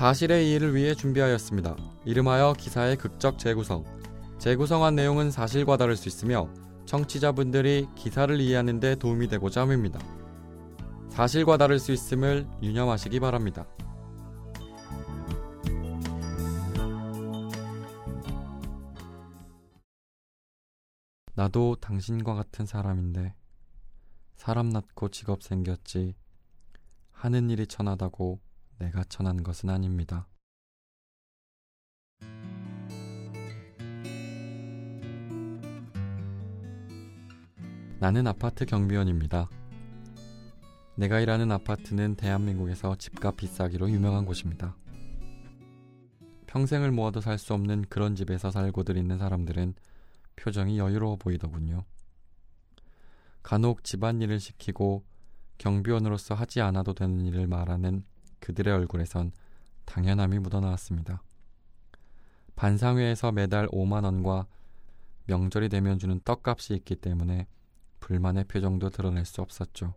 사실의 이해를 위해 준비하였습니다. 이름하여 기사의 극적 재구성. 재구성한 내용은 사실과 다를 수 있으며 청취자분들이 기사를 이해하는 데 도움이 되고자 함입니다. 사실과 다를 수 있음을 유념하시기 바랍니다. 나도 당신과 같은 사람인데 사람 낳고 직업 생겼지 하는 일이 천하다고 내가 천한 것은 아닙니다. 나는 아파트 경비원입니다. 내가 일하는 아파트는 대한민국에서 집값 비싸기로 유명한 곳입니다. 평생을 모아도 살 수 없는 그런 집에서 살고들 있는 사람들은 표정이 여유로워 보이더군요. 간혹 집안일을 시키고 경비원으로서 하지 않아도 되는 일을 말하는 그들의 얼굴에선 당연함이 묻어나왔습니다. 반상회에서 매달 5만 원과 명절이 되면 주는 떡값이 있기 때문에 불만의 표정도 드러낼 수 없었죠.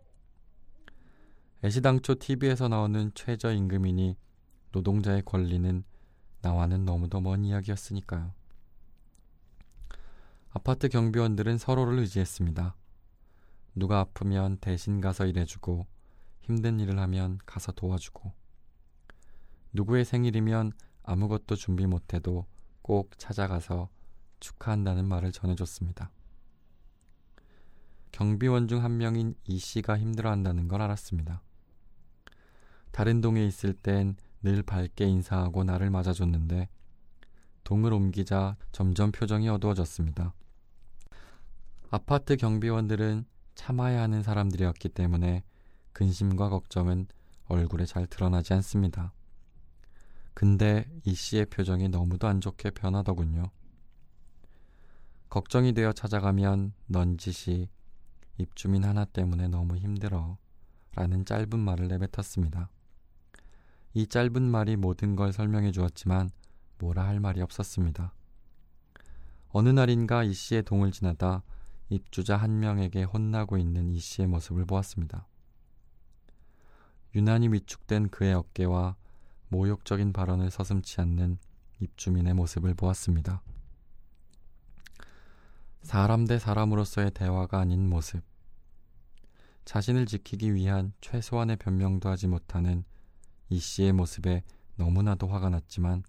애시당초 TV에서 나오는 최저임금이니 노동자의 권리는 나와는 너무도 먼 이야기였으니까요. 아파트 경비원들은 서로를 의지했습니다. 누가 아프면 대신 가서 일해주고 힘든 일을 하면 가서 도와주고 누구의 생일이면 아무것도 준비 못해도 꼭 찾아가서 축하한다는 말을 전해줬습니다. 경비원 중 한 명인 이 씨가 힘들어한다는 걸 알았습니다. 다른 동에 있을 땐 늘 밝게 인사하고 나를 맞아줬는데 동을 옮기자 점점 표정이 어두워졌습니다. 아파트 경비원들은 참아야 하는 사람들이었기 때문에 근심과 걱정은 얼굴에 잘 드러나지 않습니다. 근데 이 씨의 표정이 너무도 안 좋게 변하더군요. 걱정이 되어 찾아가면 넌지시 입주민 하나 때문에 너무 힘들어 라는 짧은 말을 내뱉었습니다. 이 짧은 말이 모든 걸 설명해 주었지만 뭐라 할 말이 없었습니다. 어느 날인가 이 씨의 동을 지나다 입주자 한 명에게 혼나고 있는 이 씨의 모습을 보았습니다. 유난히 위축된 그의 어깨와 모욕적인 발언을 서슴치 않는 입주민의 모습을 보았습니다. 사람 대 사람으로서의 대화가 아닌 모습. 자신을 지키기 위한 최소한의 변명도 하지 못하는 이 씨의 모습에 너무나도 화가 났지만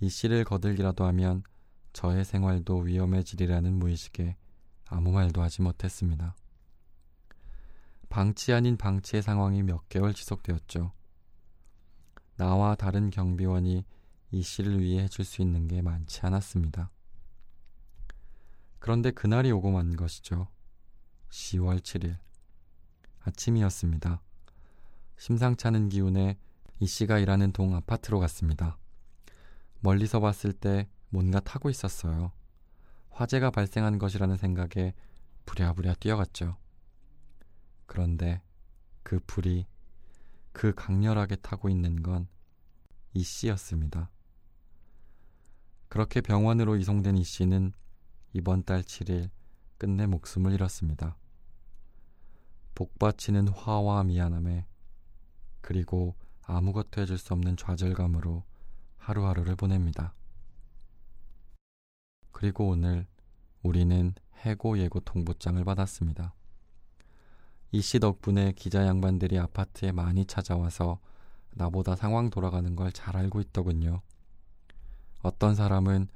이 씨를 거들기라도 하면 저의 생활도 위험해지리라는 무의식에 아무 말도 하지 못했습니다. 방치 아닌 방치의 상황이 몇 개월 지속되었죠. 나와 다른 경비원이 이 씨를 위해 해줄 수 있는 게 많지 않았습니다. 그런데 그날이 오고 만 것이죠. 10월 7일. 아침이었습니다. 심상치 않은 기운에 이 씨가 일하는 동 아파트로 갔습니다. 멀리서 봤을 때 뭔가 타고 있었어요. 화재가 발생한 것이라는 생각에 부랴부랴 뛰어갔죠. 그런데 그 불이 그 강렬하게 타고 있는 건 이 씨였습니다. 그렇게 병원으로 이송된 이 씨는 이번 달 7일 끝내 목숨을 잃었습니다. 복받치는 화와 미안함에 그리고 아무것도 해줄 수 없는 좌절감으로 하루하루를 보냅니다. 그리고 오늘 우리는 해고 예고 통보장을 받았습니다. 이 씨 덕분에 기자 양반들이 아파트에 많이 찾아와서 나보다 상황 돌아가는 걸 잘 알고 있더군요. 어떤 사람은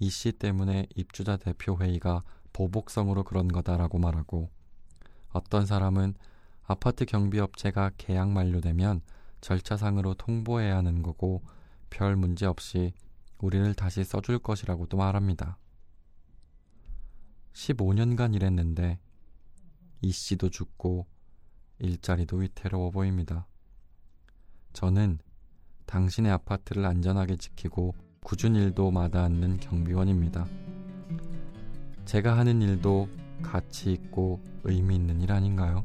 이 씨 때문에 입주자 대표 회의가 보복성으로 그런 거다라고 말하고 어떤 사람은 아파트 경비업체가 계약 만료되면 절차상으로 통보해야 하는 거고 별 문제 없이 우리를 다시 써줄 것이라고도 말합니다. 15년간 일했는데 이 씨도 죽고 일자리도 위태로워 보입니다. 저는 당신의 아파트를 안전하게 지키고 굳은 일도 마다 않는 경비원입니다. 제가 하는 일도 가치 있고 의미 있는 일 아닌가요?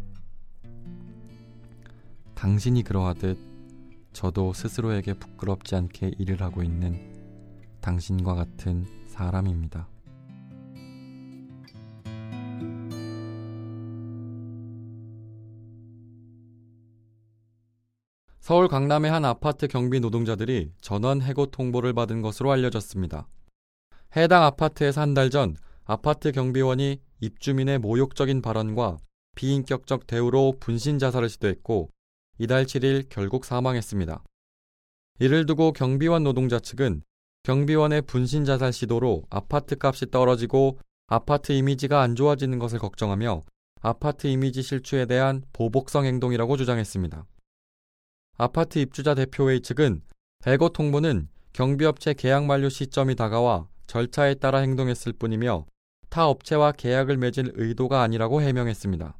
당신이 그러하듯 저도 스스로에게 부끄럽지 않게 일을 하고 있는 당신과 같은 사람입니다. 서울 강남의 한 아파트 경비 노동자들이 전원 해고 통보를 받은 것으로 알려졌습니다. 해당 아파트에서 한 달 전 아파트 경비원이 입주민의 모욕적인 발언과 비인격적 대우로 분신 자살을 시도했고 이달 7일 결국 사망했습니다. 이를 두고 경비원 노동자 측은 경비원의 분신 자살 시도로 아파트 값이 떨어지고 아파트 이미지가 안 좋아지는 것을 걱정하며 아파트 이미지 실추에 대한 보복성 행동이라고 주장했습니다. 아파트 입주자 대표회의 측은 해고 통보는 경비업체 계약 만료 시점이 다가와 절차에 따라 행동했을 뿐이며 타 업체와 계약을 맺을 의도가 아니라고 해명했습니다.